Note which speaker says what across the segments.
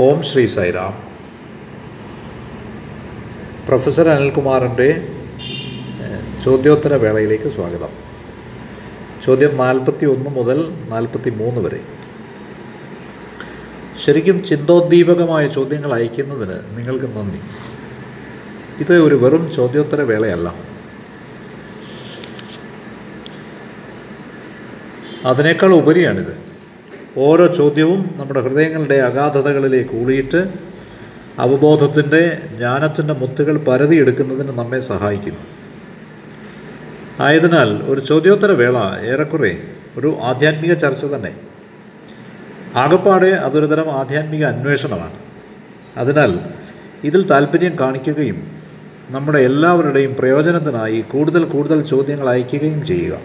Speaker 1: ഓം Shri Sairam. Professor അനിൽകുമാറിന്റെ ചോദ്യോത്തര വേളയിലേക്ക് സ്വാഗതം. ചോദ്യം നാൽപ്പത്തി ഒന്ന് മുതൽ നാൽപ്പത്തി മൂന്ന് വരെ. ശരിക്കും ചിന്തോദ്ദീപകമായ ചോദ്യങ്ങൾ അയക്കുന്നതിന് നിങ്ങൾക്ക് നന്ദി. ഇത് ഒരു വെറും ചോദ്യോത്തര വേളയല്ല. അതിനേക്കാൾ ഉപരിയാണിത്. ഓരോ ചോദ്യവും നമ്മുടെ ഹൃദയങ്ങളുടെ അഗാധതകളിലേക്ക് ഊളിയിട്ട് അവബോധത്തിന്റെ ജ്ഞാനത്തിന്റെ മുത്തുകൾ പരതിയെടുക്കുന്നതിന് നമ്മെ സഹായിക്കുന്നു. ആയതിനാൽ ഒരു ചോദ്യോത്തര വേള ഏറെക്കുറെ ഒരു ആധ്യാത്മിക ചർച്ച തന്നെ. ആകപ്പാടെ അതൊരു തരം ആധ്യാത്മിക അന്വേഷണമാണ്. അതിനാൽ ഇതിൽ താല്പര്യം കാണിക്കുകയും നമ്മുടെ എല്ലാവരുടെയും പ്രയോജനത്തിനായി കൂടുതൽ കൂടുതൽ ചോദ്യങ്ങൾ അയക്കുകയും ചെയ്യുക.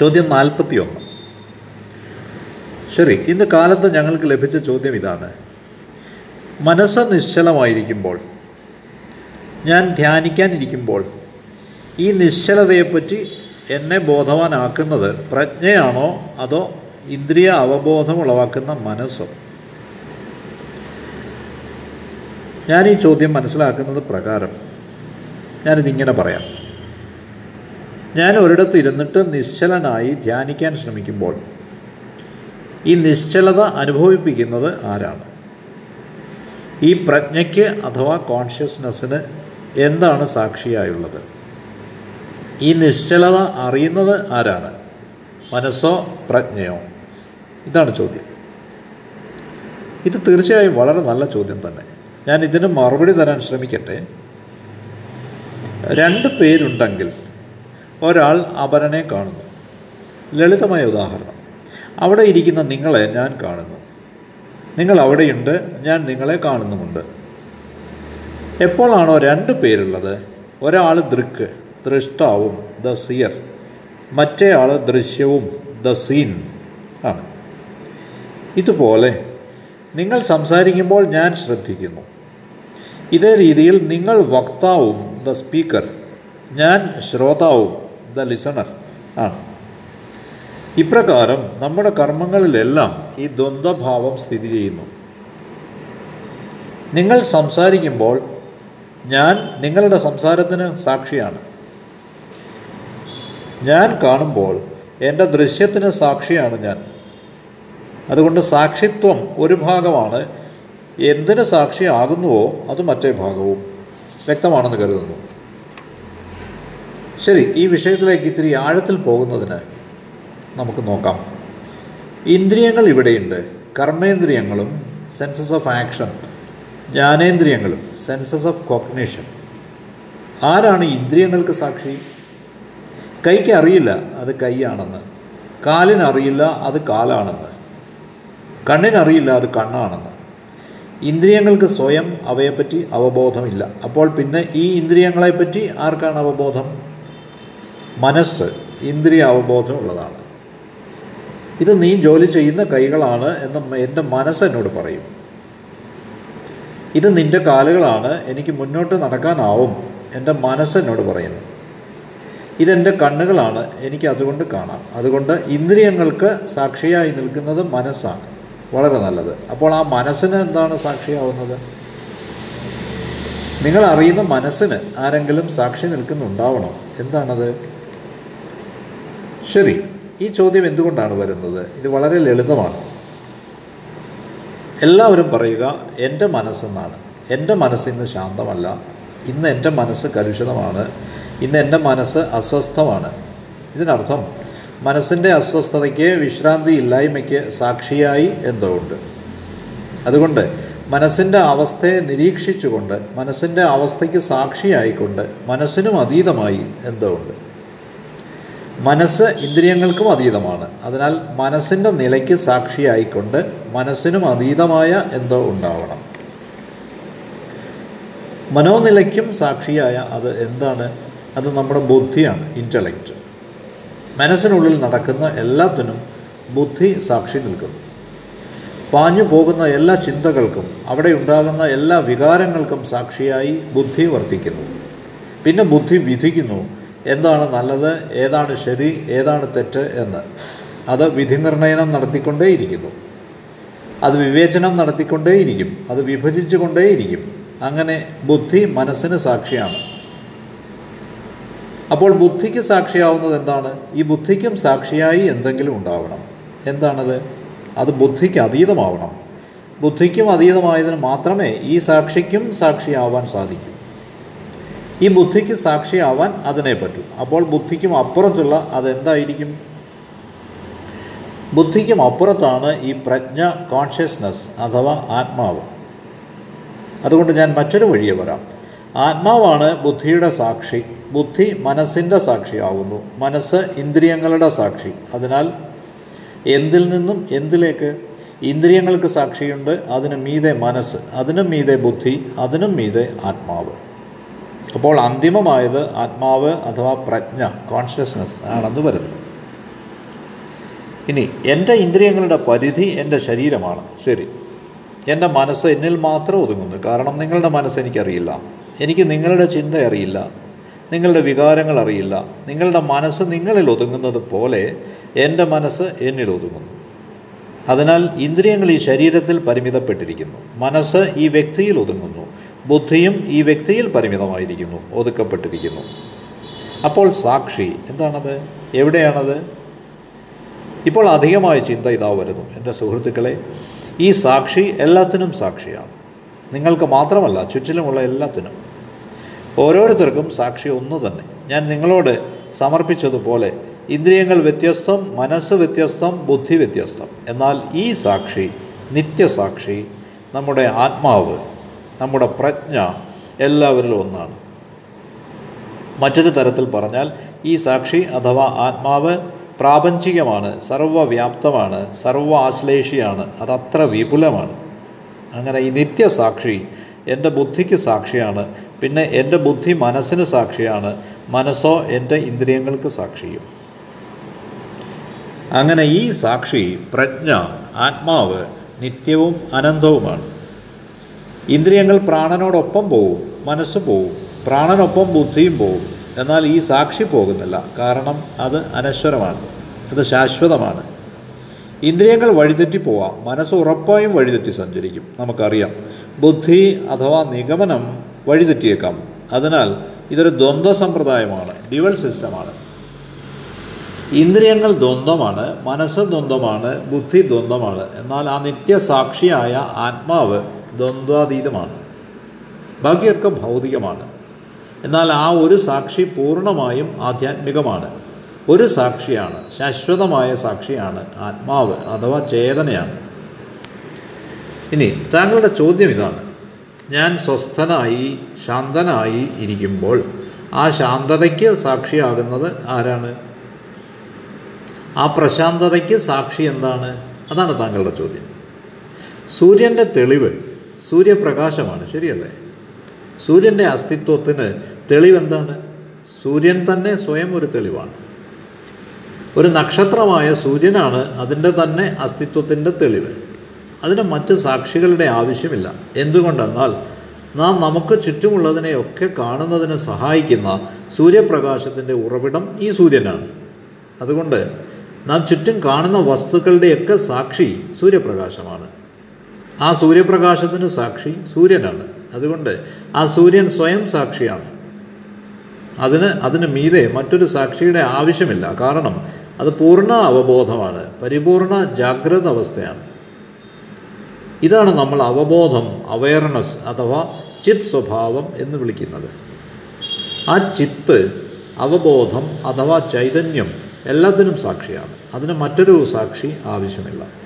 Speaker 1: ചോദ്യം നാൽപ്പത്തി ഒന്ന് ശരി ഇന്ന് കാലത്ത് ഞങ്ങൾക്ക് ലഭിച്ച ചോദ്യം ഇതാണ്. മനസ്സ് നിശ്ചലമായിരിക്കുമ്പോൾ ഞാൻ ധ്യാനിക്കാനിരിക്കുമ്പോൾ ഈ നിശ്ചലതയെപ്പറ്റി എന്നെ ബോധവാനാക്കുന്നത് പ്രജ്ഞയാണോ അതോ ഇന്ദ്രിയ അവബോധം ഉളവാക്കുന്ന മനസ്സോ? ഞാൻ ഈ ചോദ്യം മനസ്സിലാക്കുന്നത് പ്രകാരം. ഞാനിതിങ്ങനെ പറയാം. ഞാൻ ഒരിടത്ത് ഇരുന്നിട്ട് നിശ്ചലനായി ധ്യാനിക്കാൻ ശ്രമിക്കുമ്പോൾ ഈ നിശ്ചലത അനുഭവിപ്പിക്കുന്നത് ആരാണ്? ഈ പ്രജ്ഞയ്ക്ക് അഥവാ കോൺഷ്യസ്നെസ്സിന് എന്താണ് സാക്ഷിയായുള്ളത്? ഈ നിശ്ചലത അറിയുന്നത് ആരാണ്? മനസ്സോ പ്രജ്ഞയോ? ഇതാണ് ചോദ്യം. ഇത് തീർച്ചയായും വളരെ നല്ല ചോദ്യം തന്നെ. ഞാൻ ഇതിന് മറുപടി തരാൻ ശ്രമിക്കട്ടെ. രണ്ട് പേരുണ്ടെങ്കിൽ ഒരാൾ അപരനെ കാണുന്നു. ലളിതമായ ഉദാഹരണം. അവിടെ ഇരിക്കുന്ന നിങ്ങളെ ഞാൻ കാണുന്നു. നിങ്ങൾ അവിടെയുണ്ട് ഞാൻ നിങ്ങളെ കാണുന്നുമുണ്ട്. എപ്പോഴാണോ രണ്ട് പേരുള്ളത് ഒരാൾ ദൃക്ക് ദൃഷ്ടാവും ദ സിയർ. മറ്റേ ആൾ ദൃശ്യവും ദ സീൻ ആണ്. ഇതുപോലെ നിങ്ങൾ സംസാരിക്കുമ്പോൾ ഞാൻ ശ്രദ്ധിക്കുന്നു. ഇതേ രീതിയിൽ നിങ്ങൾ വക്താവും ദ സ്പീക്കർ. ഞാൻ ശ്രോതാവും ദ ലിസണർ ആണ്. ഇപ്രകാരം നമ്മുടെ കർമ്മങ്ങളിലെല്ലാം ഈ ദ്വന്ദ്വഭാവം സ്ഥിതി ചെയ്യുന്നു. നിങ്ങൾ സംസാരിക്കുമ്പോൾ ഞാൻ നിങ്ങളുടെ സംസാരത്തിന് സാക്ഷിയാണ്. ഞാൻ കാണുമ്പോൾ എന്റെ ദൃശ്യത്തിന് സാക്ഷിയാണ് ഞാൻ. അതുകൊണ്ട് സാക്ഷിത്വം ഒരു ഭാഗമാണ്. എന്തിന് സാക്ഷിയാകുന്നുവോ അത് മറ്റേ ഭാഗവും. വ്യക്തമാണെന്ന് കരുതുന്നു. ശരി ഈ വിഷയത്തിലേക്ക് ഇത്തിരി ആഴത്തിൽ പോകുന്നതിന് നമുക്ക് നോക്കാം. ഇന്ദ്രിയങ്ങൾ ഇവിടെയുണ്ട്. കർമ്മേന്ദ്രിയങ്ങളും സെൻസസ് ഓഫ് ആക്ഷൻ ജ്ഞാനേന്ദ്രിയങ്ങളും സെൻസസ് ഓഫ് കോഗ്നേഷൻ ആരാണ് ഇന്ദ്രിയങ്ങൾക്ക് സാക്ഷി? കൈക്ക് അറിയില്ല അത് കൈയാണെന്ന്. കാലിനറിയില്ല അത് കാലാണെന്ന്. കണ്ണിനറിയില്ല അത് കണ്ണാണെന്ന്. ഇന്ദ്രിയങ്ങൾക്ക് സ്വയം അവയെപ്പറ്റി അവബോധമില്ല. അപ്പോൾ പിന്നെ ഈ ഇന്ദ്രിയങ്ങളെപ്പറ്റി ആർക്കാണ് അവബോധം? മനസ്സ്. ഇന്ദ്രിയ അവബോധം ഉള്ളതാണ്. ഇത് നീ ജോലി ചെയ്യുന്ന കൈകളാണ് എന്ന് എന്റെ മനസ്സ് എന്നോട് പറയും. ഇത് നിന്റെ കാലുകളാണ് എനിക്ക് മുന്നോട്ട് നടക്കാനാവും എന്റെ മനസ്സ് എന്നോട് പറയുന്നു. ഇതെന്റെ കണ്ണുകളാണ് എനിക്ക് അതുകൊണ്ട് കാണാം. അതുകൊണ്ട് ഇന്ദ്രിയങ്ങൾക്ക് സാക്ഷിയായി നിൽക്കുന്നത് മനസ്സാണ്. വളരെ നല്ലത്. അപ്പോൾ ആ മനസ്സിന് എന്താണ് സാക്ഷിയാവുന്നത്? നിങ്ങൾ അറിയുന്ന മനസ്സിന് ആരെങ്കിലും സാക്ഷി നിൽക്കുന്നുണ്ടാവണം. എന്താണത്? ശരി. ഈ ചോദ്യം എന്തുകൊണ്ടാണ് വരുന്നത്? ഇത് വളരെ ലളിതമാണ്. എല്ലാവരും പറയുക എന്റെ മനസ്സെന്നാണ്. എന്റെ മനസ്സ് ഇന്ന് ശാന്തമല്ല. ഇന്ന് എന്റെ മനസ്സ് കലുഷിതമാണ്. ഇന്ന് എന്റെ മനസ്സ് അസ്വസ്ഥമാണ്. ഇതിനർത്ഥം മനസ്സിന്റെ അസ്വസ്ഥതയ്ക്ക് വിശ്രാന്തി ഇല്ലായ്മയ്ക്ക് സാക്ഷിയായി എന്തോ ഉണ്ട് അതുകൊണ്ട് മനസ്സിന്റെ അവസ്ഥയെ നിരീക്ഷിച്ചുകൊണ്ട് മനസ്സിന്റെ അവസ്ഥയ്ക്ക് സാക്ഷിയായിക്കൊണ്ട് മനസ്സിനും അതീതമായി എന്തോ ഉണ്ട് മനസ്സ് ഇന്ദ്രിയങ്ങൾക്കും അതീതമാണ്. അതിനാൽ മനസ്സിന്റെ നിലയ്ക്ക് സാക്ഷിയായിക്കൊണ്ട് മനസ്സിനും അതീതമായ എന്തോ ഉണ്ടാവണം. മനോനിലയ്ക്കും സാക്ഷിയായ അത് എന്താണ്? അത് നമ്മുടെ ബുദ്ധിയാണ് ഇന്റലക്റ്റ് മനസ്സിനുള്ളിൽ നടക്കുന്ന എല്ലാത്തിനും ബുദ്ധി സാക്ഷി നിൽക്കുന്നു. പാഞ്ഞു പോകുന്ന എല്ലാ ചിന്തകൾക്കും അവിടെ ഉണ്ടാകുന്ന എല്ലാ വികാരങ്ങൾക്കും സാക്ഷിയായി ബുദ്ധി വർത്തിക്കുന്നു. പിന്നെ ബുദ്ധി വിധിക്കുന്നു. എന്താണ് നല്ലത് ഏതാണ് ശരി ഏതാണ് തെറ്റ് എന്ന്. അത് വിധി നിർണയനം നടത്തിക്കൊണ്ടേയിരിക്കുന്നു. അത് വിവേചനം നടത്തിക്കൊണ്ടേയിരിക്കും അത് വിഭജിച്ചു കൊണ്ടേയിരിക്കും അങ്ങനെ ബുദ്ധി മനസ്സിന് സാക്ഷിയാണ്. അപ്പോൾ ബുദ്ധിക്ക് സാക്ഷിയാവുന്നത് എന്താണ്? ഈ ബുദ്ധിക്കും സാക്ഷിയായി എന്തെങ്കിലും ഉണ്ടാവണം. എന്താണത്? അത് ബുദ്ധിക്ക് അതീതമാവണം. ബുദ്ധിക്കും അതീതമായതിന് മാത്രമേ ഈ സാക്ഷിക്കും സാക്ഷിയാവാൻ സാധിക്കൂ. ഈ ബുദ്ധിക്ക് സാക്ഷിയാവാൻ അതിനെ പറ്റൂ. അപ്പോൾ ബുദ്ധിക്കും അപ്പുറത്തുള്ള അതെന്തായിരിക്കും? ബുദ്ധിക്കും അപ്പുറത്താണ് ഈ പ്രജ്ഞ കോൺഷ്യസ്നസ് അഥവാ ആത്മാവ്. അതുകൊണ്ട് ഞാൻ മറ്റൊരു വഴിയെ വരാം. ആത്മാവാണ് ബുദ്ധിയുടെ സാക്ഷി. ബുദ്ധി മനസ്സിന്റെ സാക്ഷിയാകുന്നു മനസ്സ് ഇന്ദ്രിയങ്ങളുടെ സാക്ഷി. അതിനാൽ എന്തിൽ നിന്നും എന്തിലേക്ക്? ഇന്ദ്രിയങ്ങൾക്ക് സാക്ഷിയുണ്ട്. അതിനു മീതെ മനസ്സ് അതിനും മീതെ ബുദ്ധി അതിനും മീതെ ആത്മാവ്. അപ്പോൾ അന്തിമമായത് ആത്മാവ് അഥവാ പ്രജ്ഞ കോൺഷ്യസ്നസ് ആണെന്ന് വരുന്നു ഇനി എന്റെ ഇന്ദ്രിയങ്ങളുടെ പരിധി എന്റെ ശരീരമാണ്. ശരി. എന്റെ മനസ്സ് എന്നിൽ മാത്രം ഒതുങ്ങുന്നു. കാരണം നിങ്ങളുടെ മനസ്സ് എനിക്കറിയില്ല. എനിക്ക് നിങ്ങളുടെ ചിന്ത അറിയില്ല. നിങ്ങളുടെ വികാരങ്ങൾ അറിയില്ല. നിങ്ങളുടെ മനസ്സ് നിങ്ങളിൽ ഒതുങ്ങുന്നത് പോലെ എന്റെ മനസ്സ് എന്നിൽ ഒതുങ്ങുന്നു. അതിനാൽ ഇന്ദ്രിയങ്ങൾ ഈ ശരീരത്തിൽ പരിമിതപ്പെട്ടിരിക്കുന്നു. മനസ്സ് ഈ വ്യക്തിയിൽ ഒതുങ്ങുന്നു. ബുദ്ധിയും ഈ വ്യക്തിയിൽ പരിമിതമായിരിക്കുന്നു ഒതുക്കപ്പെട്ടിരിക്കുന്നു. അപ്പോൾ സാക്ഷി എന്താണത്? എവിടെയാണത്? ഇപ്പോൾ അധികമായ ചിന്ത ഇതാ വരുന്നു. എന്റെ സുഹൃത്തുക്കളെ ഈ സാക്ഷി എല്ലാത്തിനും സാക്ഷിയാണ്. നിങ്ങൾക്ക് മാത്രമല്ല ചുറ്റിലുമുള്ള എല്ലാത്തിനും. ഓരോരുത്തർക്കും സാക്ഷി ഒന്ന് തന്നെ. ഞാൻ നിങ്ങളോട് സമർപ്പിച്ചതുപോലെ ഇന്ദ്രിയങ്ങൾ വ്യത്യസ്തം മനസ്സ് വ്യത്യസ്തം ബുദ്ധി വ്യത്യസ്തം. എന്നാൽ ഈ സാക്ഷി നിത്യസാക്ഷി നമ്മുടെ ആത്മാവ് നമ്മുടെ പ്രജ്ഞ എല്ലാവരിലും ഒന്നാണ്. മറ്റൊരു തരത്തിൽ പറഞ്ഞാൽ ഈ സാക്ഷി അഥവാ ആത്മാവ് പ്രാപഞ്ചികമാണ് സർവവ്യാപ്തമാണ് സർവ ആശ്ലേഷിയാണ് അതത്ര വിപുലമാണ്. അങ്ങനെ ഈ നിത്യസാക്ഷി എന്റെ ബുദ്ധിക്ക് സാക്ഷിയാണ് പിന്നെ എന്റെ ബുദ്ധി മനസ്സിന് സാക്ഷിയാണ് മനസ്സോ എന്റെ ഇന്ദ്രിയങ്ങൾക്ക് സാക്ഷിയും. അങ്ങനെ ഈ സാക്ഷി പ്രജ്ഞ ആത്മാവ് നിത്യവും അനന്തവുമാണ്. ഇന്ദ്രിയങ്ങൾ പ്രാണനോടൊപ്പം പോവും മനസ്സ് പോവും പ്രാണനൊപ്പം ബുദ്ധിയും പോവും. എന്നാൽ ഈ സാക്ഷി പോകുന്നില്ല. കാരണം അത് അനശ്വരമാണ്. അത് ശാശ്വതമാണ്. ഇന്ദ്രിയങ്ങൾ വഴിതെറ്റി പോവാം. മനസ്സ് ഉറപ്പായും വഴിതെറ്റി സഞ്ചരിക്കും. നമുക്കറിയാം. ബുദ്ധി അഥവാ നിഗമനം വഴിതെറ്റിയേക്കാം. അതിനാൽ ഇതൊരു ദ്വന്ദ്വ സമ്പ്രദായമാണ്. ഡ്യുവൽ സിസ്റ്റമാണ്. ഇന്ദ്രിയങ്ങൾ ദ്വന്ദ്വമാണ്. മനസ്സ് ദ്വന്ദ്വമാണ്. ബുദ്ധി ദ്വന്ദ്വമാണ്. എന്നാൽ ആ നിത്യസാക്ഷിയായ ആത്മാവ് ദ്വന്ദ്വാതീതമാണ്. ബാക്കിയൊക്കെ ഭൗതികമാണ്. എന്നാൽ ആ ഒരു സാക്ഷി പൂർണമായും ആധ്യാത്മികമാണ്. ഒരു സാക്ഷിയാണ് ശാശ്വതമായ സാക്ഷിയാണ് ആത്മാവ് അഥവാ ചേതനയാണ്. ഇനി താങ്കളുടെ ചോദ്യം ഇതാണ് ഞാൻ സ്വസ്ഥനായി ശാന്തനായി ഇരിക്കുമ്പോൾ ആ ശാന്തതയ്ക്ക് സാക്ഷിയാകുന്നത് ആരാണ്? ആ പ്രശാന്തതയ്ക്ക് സാക്ഷി എന്താണ്? അതാണ് താങ്കളുടെ ചോദ്യം. സൂര്യന്റെ തെളിവ് സൂര്യപ്രകാശമാണ്. ശരിയല്ലേ? സൂര്യന്റെ അസ്തിത്വത്തിന് തെളിവെന്താണ്? സൂര്യൻ തന്നെ സ്വയം ഒരു തെളിവാണ്. ഒരു നക്ഷത്രമായ സൂര്യനാണ് അതിന്റെ തന്നെ അസ്തിത്വത്തിന്റെ തെളിവ്. അതിന് മറ്റ് സാക്ഷികളുടെ ആവശ്യമില്ല. എന്തുകൊണ്ടെന്നാൽ നാം നമുക്ക് ചുറ്റുമുള്ളതിനെയൊക്കെ കാണുന്നതിന് സഹായിക്കുന്ന സൂര്യപ്രകാശത്തിന്റെ ഉറവിടം ഈ സൂര്യനാണ്. അതുകൊണ്ട് നാം ചുറ്റും കാണുന്ന വസ്തുക്കളുടെയൊക്കെ സാക്ഷി സൂര്യപ്രകാശമാണ്. ആ സൂര്യപ്രകാശത്തിന് സാക്ഷി സൂര്യനാണ്. അതുകൊണ്ട് ആ സൂര്യൻ സ്വയം സാക്ഷിയാണ്. അതിന് അതിന് മീതെ മറ്റൊരു സാക്ഷിയുടെ ആവശ്യമില്ല. കാരണം അത് പൂർണ അവബോധമാണ്. പരിപൂർണ ജാഗ്രത അവസ്ഥയാണ്. ഇതാണ് നമ്മൾ അവബോധം അവയർനെസ് അഥവാ ചിത് സ്വഭാവം എന്ന് വിളിക്കുന്നത്. ആ ചിത്ത് അവബോധം അഥവാ ചൈതന്യം എല്ലാത്തിനും സാക്ഷിയാണ്. അതിന് മറ്റൊരു സാക്ഷി ആവശ്യമില്ല.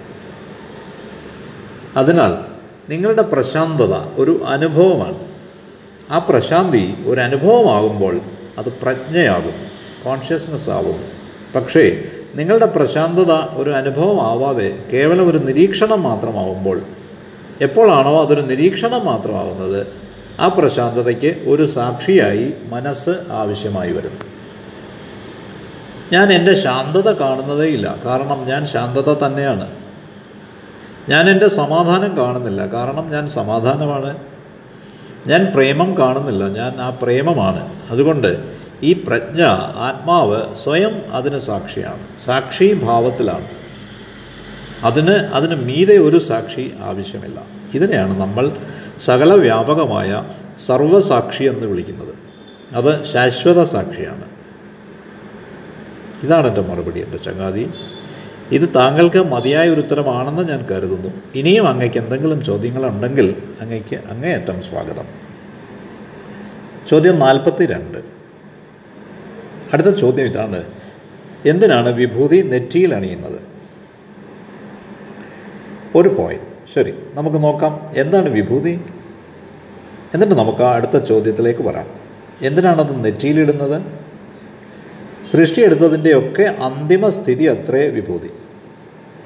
Speaker 1: അതിനാൽ നിങ്ങളുടെ പ്രശാന്തത ഒരു അനുഭവമാണ്. ആ പ്രശാന്തി ഒരു അനുഭവമാകുമ്പോൾ അത് പ്രജ്ഞയാകും കോൺഷ്യസ്നസ് ആകുന്നു പക്ഷേ നിങ്ങളുടെ പ്രശാന്തത ഒരു അനുഭവമാവാതെ കേവലം ഒരു നിരീക്ഷണം മാത്രമാവുമ്പോൾ എപ്പോഴാണോ അതൊരു നിരീക്ഷണം മാത്രമാവുന്നത് ആ പ്രശാന്തതയ്ക്ക് ഒരു സാക്ഷിയായി മനസ്സ് ആവശ്യമായി വരുന്നു. ഞാൻ എന്റെ ശാന്തത കാണുന്നതേയില്ല. കാരണം ഞാൻ ശാന്തത തന്നെയാണ്. ഞാൻ എന്റെ സമാധാനം കാണുന്നില്ല. കാരണം ഞാൻ സമാധാനമാണ്. ഞാൻ പ്രേമം കാണുന്നില്ല. ഞാൻ ആ പ്രേമമാണ്. അതുകൊണ്ട് ഈ പ്രജ്ഞ ആത്മാവ് സ്വയം അതിന് സാക്ഷിയാണ്. സാക്ഷി ഭാവത്തിലാണ്. അതിന് അതിന് മീതെ ഒരു സാക്ഷി ആവശ്യമില്ല. ഇതിനെയാണ് നമ്മൾ സകല വ്യാപകമായ സർവസാക്ഷി എന്ന് വിളിക്കുന്നത്. അത് ശാശ്വത സാക്ഷിയാണ്. ഇതാണ് എന്റെ മറുപടി എന്റെ ചങ്ങാതി. ഇത് താങ്കൾക്ക് മതിയായ ഒരു ഉത്തരമാണെന്ന് ഞാൻ കരുതുന്നു. ഇനിയും അങ്ങയ്ക്ക് എന്തെങ്കിലും ചോദ്യങ്ങളുണ്ടെങ്കിൽ അങ്ങയ്ക്ക് അങ്ങേയറ്റം സ്വാഗതം. ചോദ്യം നാൽപ്പത്തി രണ്ട് അടുത്ത ചോദ്യം ഇതാണ്. എന്തിനാണ് വിഭൂതി നെറ്റിയിൽ അണിയുന്നത്? ഒരു പോയിന്റ് ശരി നമുക്ക് നോക്കാം. എന്താണ് വിഭൂതി? എന്നിട്ട് നമുക്ക് അടുത്ത ചോദ്യത്തിലേക്ക് വരാം. എന്തിനാണത് നെറ്റിയിലിടുന്നത് സൃഷ്ടിയെടുത്തതിന്റെയൊക്കെ അന്തിമ സ്ഥിതി അത്രേ വിഭൂതി.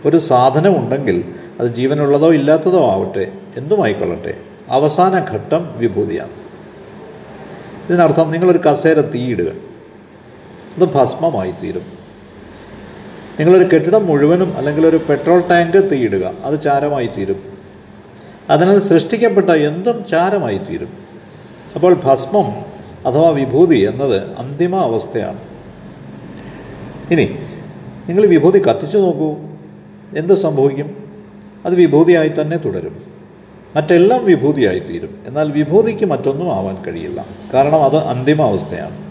Speaker 1: ഒരു സാധനമുണ്ടെങ്കിൽ അത് ജീവനുള്ളതോ ഇല്ലാത്തതോ ആവട്ടെ എന്തുമായിക്കൊള്ളട്ടെ അവസാന ഘട്ടം വിഭൂതിയാണ്. ഇതിനർത്ഥം നിങ്ങളൊരു കസേര തീയിടുക. അത് ഭസ്മമായി തീരും നിങ്ങളൊരു കെട്ടിടം മുഴുവനും അല്ലെങ്കിൽ ഒരു പെട്രോൾ ടാങ്ക് തീയിടുക അത് ചാരമായി തീരും അതിനാൽ സൃഷ്ടിക്കപ്പെട്ട എന്തും ചാരമായി തീരും അപ്പോൾ ഭസ്മം അഥവാ വിഭൂതി എന്നത് അന്തിമ അവസ്ഥയാണ് ഇനി നിങ്ങൾ വിഭൂതി കത്തിച്ചു നോക്കൂ. എന്ത് സംഭവിക്കും? അത് വിഭൂതിയായി തന്നെ തുടരും. മറ്റെല്ലാം വിഭൂതിയായി തീരും. എന്നാൽ വിഭൂതിക്ക് മറ്റൊന്നും ആവാൻ കഴിയില്ല. കാരണം അത് അന്തിമാവസ്ഥയാണ്.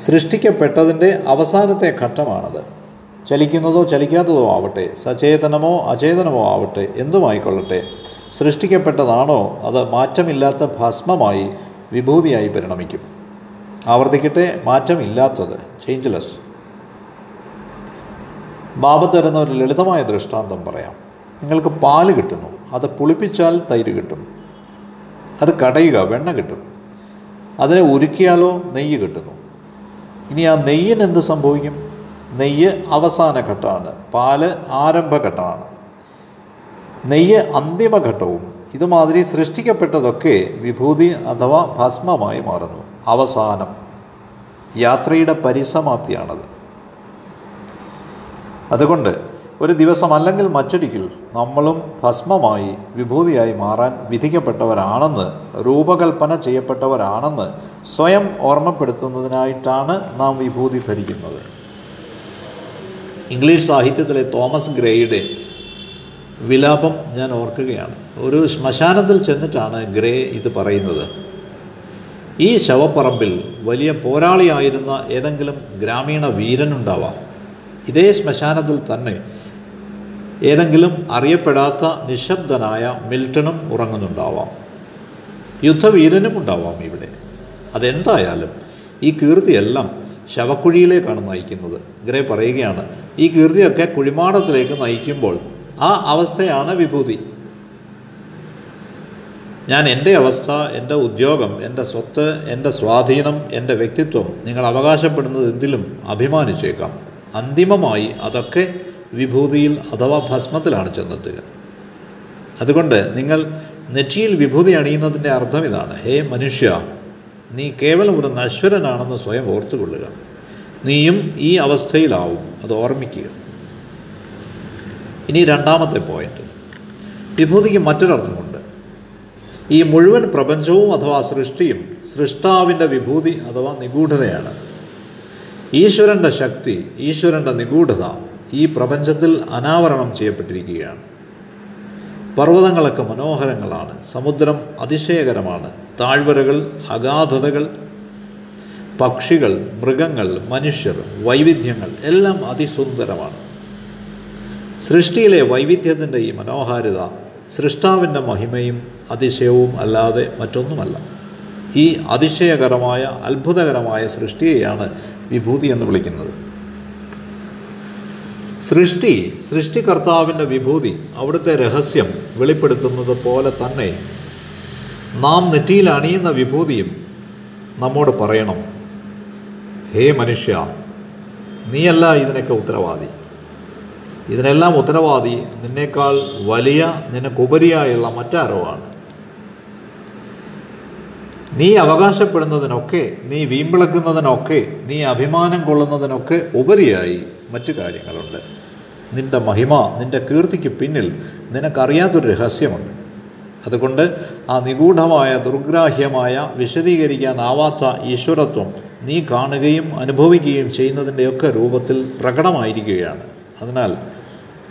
Speaker 1: സൃഷ്ടിക്കപ്പെട്ടതിന്റെ അവസാനത്തെ ഘട്ടമാണത്. ചലിക്കുന്നതോ ചലിക്കാത്തതോ ആവട്ടെ സചേതനമോ അചേതനമോ ആവട്ടെ എന്തുമായിക്കൊള്ളട്ടെ സൃഷ്ടിക്കപ്പെട്ടതാണോ അത് മാറ്റമില്ലാത്ത ഭസ്മമായി വിഭൂതിയായി പരിണമിക്കും. ആവർത്തിക്കട്ടെ മാറ്റമില്ലാത്തത് ചേഞ്ച്ലെസ് ബാബ തരുന്ന ഒരു ലളിതമായ ദൃഷ്ടാന്തം പറയാം. നിങ്ങൾക്ക് പാൽ കിട്ടുന്നു. അത് പുളിപ്പിച്ചാൽ തൈര് കിട്ടും. അത് കടയുക വെണ്ണ കിട്ടും. അതിനെ ഉരുക്കിയാലോ നെയ്യ് കിട്ടുന്നു. ഇനി ആ നെയ്യിന് എന്ത് സംഭവിക്കും? നെയ്യ് അവസാന ഘട്ടമാണ്. പാൽ ആരംഭഘട്ടമാണ്. നെയ്യ് അന്തിമഘട്ടവും. ഇതുമാതിരി സൃഷ്ടിക്കപ്പെട്ടതൊക്കെ വിഭൂതി അഥവാ ഭസ്മമായി മാറുന്നു. അവസാനം. യാത്രയുടെ പരിസമാപ്തിയാണത്. അതുകൊണ്ട് ഒരു ദിവസം അല്ലെങ്കിൽ മറ്റൊരിക്കൽ നമ്മളും ഭസ്മമായി വിഭൂതിയായി മാറാൻ വിധിക്കപ്പെട്ടവരാണെന്ന് രൂപകൽപ്പന ചെയ്യപ്പെട്ടവരാണെന്ന് സ്വയം ഓർമ്മപ്പെടുത്തുന്നതിനായിട്ടാണ് നാം വിഭൂതി ധരിക്കുന്നത്. ഇംഗ്ലീഷ് സാഹിത്യത്തിലെ തോമസ് ഗ്രേയുടെ വിലാപം ഞാൻ ഓർക്കുകയാണ്. ഒരു ശ്മശാനത്തിൽ ചെന്നിട്ടാണ് ഗ്രേ ഇത് പറയുന്നത്. ഈ ശവപ്പറമ്പിൽ വലിയ പോരാളിയായിരുന്ന ഏതെങ്കിലും ഗ്രാമീണ വീരനുണ്ടാവാം. ഇതേ ശ്മശാനത്തിൽ തന്നെ ഏതെങ്കിലും അറിയപ്പെടാത്ത നിശബ്ദനായ മിൽട്ടണും ഉറങ്ങുന്നുണ്ടാവാം. യുദ്ധവീരനും ഉണ്ടാവാം ഇവിടെ. അതെന്തായാലും ഈ കീർത്തിയെല്ലാം ശവക്കുഴിയിലേക്കാണ് നയിക്കുന്നത്. ഗ്രേ പറയുകയാണ്. ഈ കീർത്തിയൊക്കെ കുഴിമാടത്തിലേക്ക് നയിക്കുമ്പോൾ ആ അവസ്ഥയാണ് വിഭൂതി. ഞാൻ എന്റെ അവസ്ഥ എന്റെ ഉദ്യോഗം എന്റെ സ്വത്ത് എന്റെ സ്വാധീനം എന്റെ വ്യക്തിത്വം നിങ്ങൾ അവകാശപ്പെടുന്നത് എന്തിലും അഭിമാനിച്ചേക്കാം. അന്തിമമായി അതൊക്കെ വിഭൂതിയിൽ അഥവാ ഭസ്മത്തിലാണ് ചെന്നെത്തുക. അതുകൊണ്ട് നിങ്ങൾ നെറ്റിയിൽ വിഭൂതി അണിയുന്നതിന്റെ അർത്ഥം ഇതാണ്. ഹേ മനുഷ്യ നീ കേവലം ഒരു നശ്വരനാണെന്ന് സ്വയം ഓർത്തുകൊള്ളുക. നീയും ഈ അവസ്ഥയിലാവും. അത് ഓർമ്മിക്കുക. ഇനി രണ്ടാമത്തെ പോയിന്റ്. വിഭൂതിക്ക് മറ്റൊരർത്ഥമുണ്ട്. ഈ മുഴുവൻ പ്രപഞ്ചവും അഥവാ സൃഷ്ടിയും സൃഷ്ടാവിന്റെ വിഭൂതി അഥവാ നിഗൂഢതയാണ്. ഈശ്വരന്റെ ശക്തി ഈശ്വരന്റെ നിഗൂഢത ഈ പ്രപഞ്ചത്തിൽ അനാവരണം ചെയ്യപ്പെട്ടിരിക്കുകയാണ്. പർവതങ്ങളൊക്കെ മനോഹരങ്ങളാണ് സമുദ്രം അതിശയകരമാണ് താഴ്വരകൾ അഗാധതകൾ പക്ഷികൾ മൃഗങ്ങൾ മനുഷ്യർ വൈവിധ്യങ്ങൾ എല്ലാം അതിസുന്ദരമാണ്. സൃഷ്ടിയിലെ വൈവിധ്യത്തിന്റെ ഈ മനോഹാരിത സൃഷ്ടാവിന്റെ മഹിമയും അതിശയവും അല്ലാതെ മറ്റൊന്നുമല്ല. ഈ അതിശയകരമായ അത്ഭുതകരമായ സൃഷ്ടിയെയാണ് വിഭൂതി എന്ന് വിളിക്കുന്നത്. സൃഷ്ടി സൃഷ്ടികർത്താവിന്റെ വിഭൂതി അവിടുത്തെ രഹസ്യം വെളിപ്പെടുത്തുന്നത് പോലെ തന്നെ നാം നെറ്റിയിൽ അണിയുന്ന വിഭൂതിയും നമ്മോട് പറയണം ഹേ മനുഷ്യ നീയല്ല ഇതിനൊക്കെ ഉത്തരവാദി. ഇതിനെല്ലാം ഉത്തരവാദി നിന്നേക്കാൾ വലിയ നിനക്കുപരിയായുള്ള മറ്റാരോ ആണ്. നീ അവകാശപ്പെടുന്നതിനൊക്കെ നീ വീമ്പിളക്കുന്നതിനൊക്കെ നീ അഭിമാനം കൊള്ളുന്നതിനൊക്കെ ഉപരിയായി മറ്റു കാര്യങ്ങളുണ്ട്. നിന്റെ മഹിമ നിന്റെ കീർത്തിക്ക് പിന്നിൽ നിനക്കറിയാത്തൊരു രഹസ്യമുണ്ട്. അതുകൊണ്ട് ആ നിഗൂഢമായ ദുർഗ്രാഹ്യമായ വിശദീകരിക്കാനാവാത്ത ഈശ്വരത്വം നീ കാണുകയും അനുഭവിക്കുകയും ചെയ്യുന്നതിന്റെയൊക്കെ രൂപത്തിൽ പ്രകടമായിരിക്കുകയാണ്. അതിനാൽ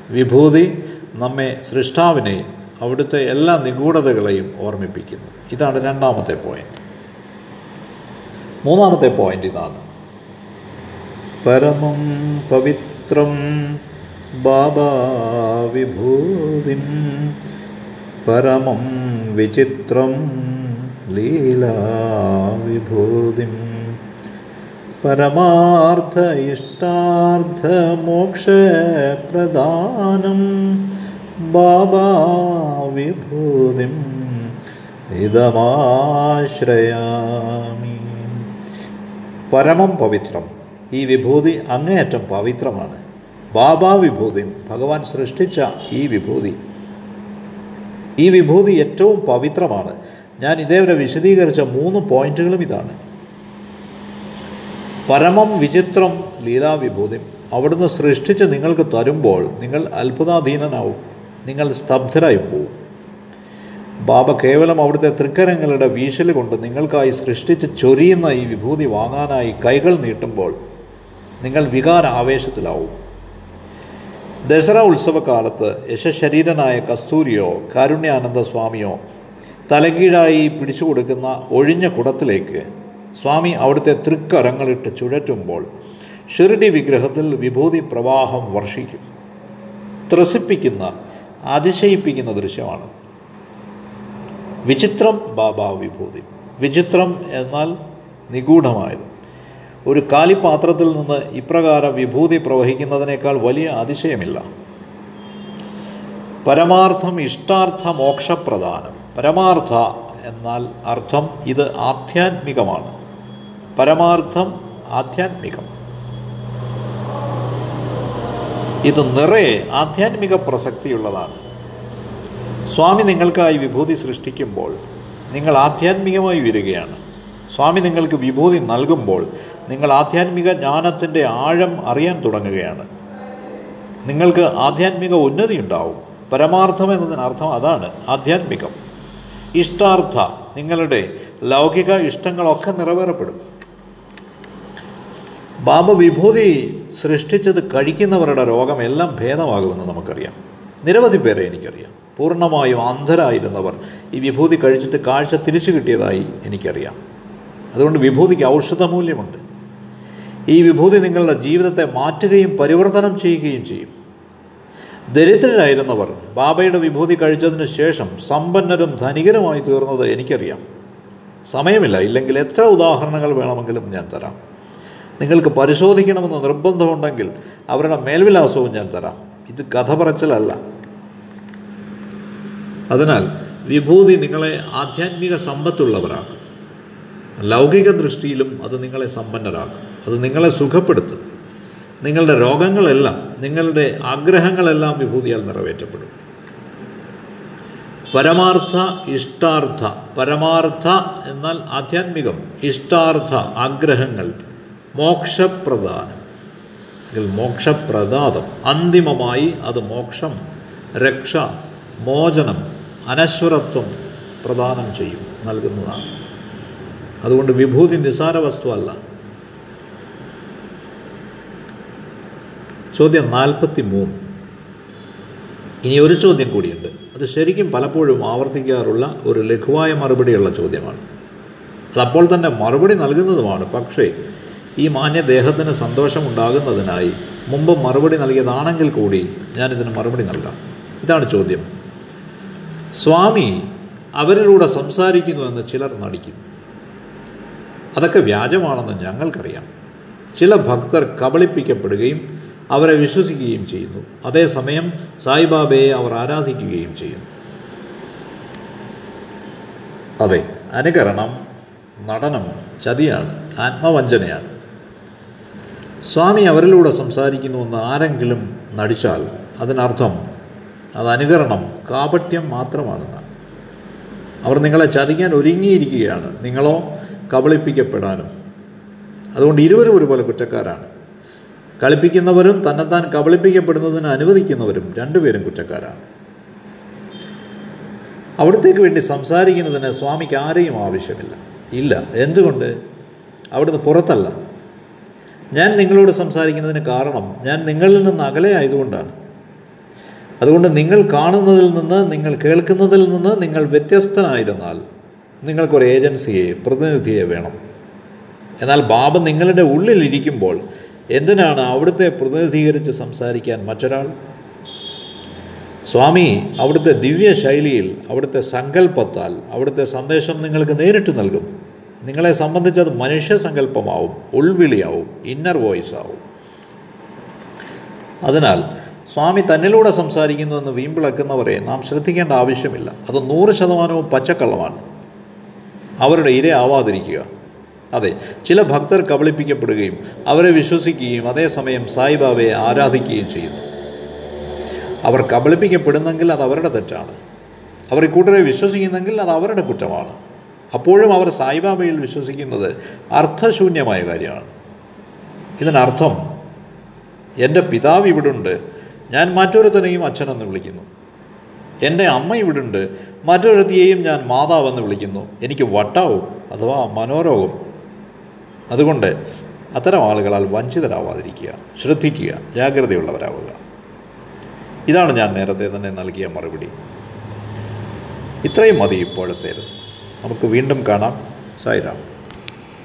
Speaker 1: വിഭൂതി നമ്മെ സൃഷ്ടാവിനെയും അവിടുത്തെ എല്ലാ നിഗൂഢതകളെയും ഓർമ്മിപ്പിക്കുന്നു. ഇതാണ് രണ്ടാമത്തെ പോയിന്റ് മൂന്നാമത്തെ പോയിന്റ് ഇതാണ്. പരമം പവിത്രം ബാബാ വിഭൂതിം പരമം വിചിത്രം ലീലാവിഭൂതി പരമാർത്ഥ ഇഷ്ടാർത്ഥ മോക്ഷ പ്രദാനം ബാബാ വിഭൂതിം ഇതമാശ്രയാമി പരമം പവിത്രം. ഈ വിഭൂതി അങ്ങേയറ്റം പവിത്രമാണ്. ബാബാ വിഭൂതി ഭഗവാൻ സൃഷ്ടിച്ച ഈ വിഭൂതി. ഈ വിഭൂതി ഏറ്റവും പവിത്രമാണ്. ഞാൻ ഇതേവരെ വിശദീകരിച്ച മൂന്ന് പോയിന്റുകളും ഇതാണ്. പരമം വിചിത്രം ലീലാവിഭൂതി. അവിടുന്ന് സൃഷ്ടിച്ച് നിങ്ങൾക്ക് തരുമ്പോൾ നിങ്ങൾ അത്ഭുതാധീനനാവും. നിങ്ങൾ സ്തബ്ധരായി പോകും ബാബ കേവലം അവിടുത്തെ തൃക്കരങ്ങളുടെ വീശൽ കൊണ്ട് നിങ്ങൾക്കായി സൃഷ്ടിച്ച് ചൊരിയുന്ന ഈ വിഭൂതി വാങ്ങാനായി കൈകൾ നീട്ടുമ്പോൾ നിങ്ങൾ വികാര ആവേശത്തിലാവും. ദസറ ഉത്സവകാലത്ത് യശശരീരനായ കസ്തൂരിയോ കാരുണ്യാനന്ദ സ്വാമിയോ തലകീഴായി പിടിച്ചു കൊടുക്കുന്ന ഒഴിഞ്ഞ കുടത്തിലേക്ക് സ്വാമി അവിടുത്തെ തൃക്കരങ്ങളിട്ട് ചുഴറ്റുമ്പോൾ ഷിർഡി വിഗ്രഹത്തിൽ വിഭൂതി പ്രവാഹം വർഷിക്കും. ത്രസിപ്പിക്കുന്ന അതിശയിപ്പിക്കുന്ന ദൃശ്യമാണ്. വിചിത്രം ബാബാ വിഭൂതി. വിചിത്രം എന്നാൽ നിഗൂഢമായത്. ഒരു കാലിപാത്രത്തിൽ നിന്ന് ഇപ്രകാരം വിഭൂതി പ്രവഹിക്കുന്നതിനേക്കാൾ വലിയ അതിശയമില്ല. പരമാർത്ഥം ഇഷ്ടാർത്ഥ മോക്ഷപ്രധാനം പരമാർത്ഥ എന്നാൽ അർത്ഥം ഇത് ആധ്യാത്മികമാണ്. പരമാർത്ഥം ആധ്യാത്മികം. ഇത് നിറയെ ആധ്യാത്മിക പ്രസക്തിയുള്ളതാണ്. സ്വാമി നിങ്ങൾക്കായി വിഭൂതി സൃഷ്ടിക്കുമ്പോൾ നിങ്ങൾ ആധ്യാത്മികമായി വരികയാണ് സ്വാമി നിങ്ങൾക്ക് വിഭൂതി നൽകുമ്പോൾ നിങ്ങൾ ആധ്യാത്മിക ജ്ഞാനത്തിന്റെ ആഴം അറിയാൻ തുടങ്ങുകയാണ്. നിങ്ങൾക്ക് ആധ്യാത്മിക ഉന്നതി ഉണ്ടാവും. പരമാർത്ഥം എന്നതിനർത്ഥം അതാണ് ആധ്യാത്മികം. ഇഷ്ടാർത്ഥ നിങ്ങളുടെ ലൗകിക ഇഷ്ടങ്ങളൊക്കെ നിറവേറപ്പെടും. ബാബ വിഭൂതി സൃഷ്ടിച്ചത് കഴിക്കുന്നവരുടെ രോഗമെല്ലാം ഭേദമാകുമെന്ന് നമുക്കറിയാം. നിരവധി പേരെ എനിക്കറിയാം. പൂർണമായും അന്ധരായിരുന്നവർ ഈ വിഭൂതി കഴിച്ചിട്ട് കാഴ്ച തിരിച്ചു കിട്ടിയതായി എനിക്കറിയാം. അതുകൊണ്ട് വിഭൂതിക്ക് ഔഷധമൂല്യമുണ്ട് ഈ വിഭൂതി നിങ്ങളുടെ ജീവിതത്തെ മാറ്റുകയും പരിവർത്തനം ചെയ്യുകയും ചെയ്യും. ദരിദ്രരായിരുന്നവർ ബാബയുടെ വിഭൂതി കഴിച്ചതിന് ശേഷം സമ്പന്നരും ധനികരുമായി തീർന്നത് എനിക്കറിയാം. സമയമില്ല. ഇല്ലെങ്കിൽ എത്ര ഉദാഹരണങ്ങൾ വേണമെങ്കിലും ഞാൻ തരാം. നിങ്ങൾക്ക് പരിശോധിക്കണമെന്ന് നിർബന്ധമുണ്ടെങ്കിൽ അവരുടെ മേൽവിലാസവും ഞാൻ തരാം. ഇത് കഥ പറച്ചിലല്ല. അതിനാൽ വിഭൂതി നിങ്ങളെ ആധ്യാത്മിക സമ്പത്തുള്ളവരാക്കും. ലൗകിക ദൃഷ്ടിയിലും അത് നിങ്ങളെ സമ്പന്നരാക്കും. അത് നിങ്ങളെ സുഖപ്പെടുത്തും. നിങ്ങളുടെ രോഗങ്ങളെല്ലാം നിങ്ങളുടെ ആഗ്രഹങ്ങളെല്ലാം വിഭൂതിയാൽ നിറവേറ്റപ്പെടും. പരമാർത്ഥ ഇഷ്ടാർത്ഥ. പരമാർത്ഥ എന്നാൽ ആധ്യാത്മികം. ഇഷ്ടാർത്ഥ ആഗ്രഹങ്ങൾ. മോക്ഷപ്രദാനം. അല്ലെങ്കിൽ മോക്ഷപ്രദാതം. അന്തിമമായി അത് മോക്ഷം രക്ഷ മോചനം അനശ്വരത്വം പ്രദാനം ചെയ്യും നൽകുന്നതാണ്. അതുകൊണ്ട് വിഭൂതി നിസാര വസ്തുവല്ല ചോദ്യം നാൽപ്പത്തി മൂന്ന് ഇനി ഒരു ചോദ്യം കൂടിയുണ്ട്. അത് ശരിക്കും പലപ്പോഴും ആവർത്തിക്കാറുള്ള ഒരു ലഘുവായ മറുപടിയുള്ള ചോദ്യമാണ്. അതപ്പോൾ തന്നെ മറുപടി നൽകുന്നതുമാണ്. പക്ഷേ ഈ മാന്യദേഹത്തിന് സന്തോഷമുണ്ടാകുന്നതിനായി മുമ്പ് മറുപടി നൽകിയതാണെങ്കിൽ കൂടി ഞാനിതിന് മറുപടി നൽകാം. ഇതാണ് ചോദ്യം. സ്വാമി അവരിലൂടെ സംസാരിക്കുന്നു എന്ന് ചിലർ നടിക്കുന്നു അതൊക്കെ വ്യാജമാണെന്ന് ഞങ്ങൾക്കറിയാം. ചില ഭക്തർ കബളിപ്പിക്കപ്പെടുകയും അവരെ വിശ്വസിക്കുകയും ചെയ്യുന്നു. അതേസമയം സായിബാബയെ അവർ ആരാധിക്കുകയും ചെയ്യുന്നു. അതെ അനുകരണം നടനം ചതിയാണ് ആത്മവഞ്ചനയാണ്. സ്വാമി അവരിലൂടെ സംസാരിക്കുന്നുവെന്ന് ആരെങ്കിലും നടിച്ചാൽ അതിനർത്ഥം അത് അനുകരണം കാപട്യം മാത്രമാണെന്നാണ്. അവർ നിങ്ങളെ ചതിക്കാൻ ഒരുങ്ങിയിരിക്കുകയാണ്. നിങ്ങളോ കബളിപ്പിക്കപ്പെടാനും. അതുകൊണ്ട് ഇരുവരും ഒരുപോലെ കുറ്റക്കാരാണ്. കളിപ്പിക്കുന്നവരും തന്നെത്താൻ കബളിപ്പിക്കപ്പെടുന്നതിന് അനുവദിക്കുന്നവരും രണ്ടുപേരും കുറ്റക്കാരാണ്. അവിടത്തേക്ക് വേണ്ടി സംസാരിക്കുന്നതിന് സ്വാമിക്ക് ആരെയും ആവശ്യമില്ല. ഇല്ല. എന്തുകൊണ്ട്? അവിടുന്ന് പുറത്തല്ല. ഞാൻ നിങ്ങളോട് സംസാരിക്കുന്നതിന് കാരണം ഞാൻ നിങ്ങളിൽ നിന്ന് അകലെ ആയതുകൊണ്ടാണ്. അതുകൊണ്ട് നിങ്ങൾ കാണുന്നതിൽ നിന്ന് നിങ്ങൾ കേൾക്കുന്നതിൽ നിന്ന് നിങ്ങൾ വ്യത്യസ്തനായിരുന്നാൽ നിങ്ങൾക്കൊരു ഏജൻസിയെ പ്രതിനിധിയെ വേണം. എന്നാൽ ബാബ നിങ്ങളുടെ ഉള്ളിലിരിക്കുമ്പോൾ എന്തിനാണ് അവിടുത്തെ പ്രതിനിധീകരിച്ച് സംസാരിക്കാൻ മറ്റൊരാൾ? സ്വാമി അവിടുത്തെ ദിവ്യ ശൈലിയിൽ അവിടുത്തെ സങ്കല്പത്താൽ അവിടുത്തെ സന്ദേശം നിങ്ങൾക്ക് നേരിട്ട് നൽകും. നിങ്ങളെ സംബന്ധിച്ചത് അത് മനുഷ്യ സങ്കല്പമാവും ഉൾവിളിയാവും ഇന്നർ വോയിസ് ആവും. അതിനാൽ സ്വാമി തന്നിലൂടെ സംസാരിക്കുന്നു എന്ന് വീമ്പിളക്കുന്നവരെ നാം ശ്രദ്ധിക്കേണ്ട ആവശ്യമില്ല. അത് നൂറ് ശതമാനവും പച്ചക്കള്ളമാണ്. അവരുടെ ഇരയാവാതിരിക്കുക അതെ ചില ഭക്തർ കബളിപ്പിക്കപ്പെടുകയും അവരെ വിശ്വസിക്കുകയും അതേസമയം സായിബാബയെ ആരാധിക്കുകയും ചെയ്യുന്നു. അവർ കബളിപ്പിക്കപ്പെടുന്നെങ്കിൽ അത് അവരുടെ തെറ്റാണ്. അവർ ഇക്കൂട്ടരെ വിശ്വസിക്കുന്നെങ്കിൽ അത് അവരുടെ കുറ്റമാണ്. അപ്പോഴും അവർ സായിബാബയിൽ വിശ്വസിക്കുന്നത് അർത്ഥശൂന്യമായ കാര്യമാണ്. ഇതിനർത്ഥം എന്റെ പിതാവ് ഇവിടുണ്ട് ഞാൻ മറ്റൊരുത്തനെയും അച്ഛനെന്ന് വിളിക്കുന്നു. എന്റെ അമ്മ ഇവിടുണ്ട് മറ്റൊരുത്തിയെയും ഞാൻ മാതാവെന്ന് വിളിക്കുന്നു. എനിക്ക് വട്ടാവും അഥവാ മനോരോഗം. അതുകൊണ്ട് അത്തരം ആളുകളാൽ വഞ്ചിതരാവാതിരിക്കുക ശ്രദ്ധിക്കുക ജാഗ്രതയുള്ളവരാവുക. ഇതാണ് ഞാൻ നേരത്തെ തന്നെ നൽകിയ മറുപടി. ഇത്രയും മതി ഇപ്പോഴത്തേത്. നമുക്ക് വീണ്ടും കാണാം. സായിരാം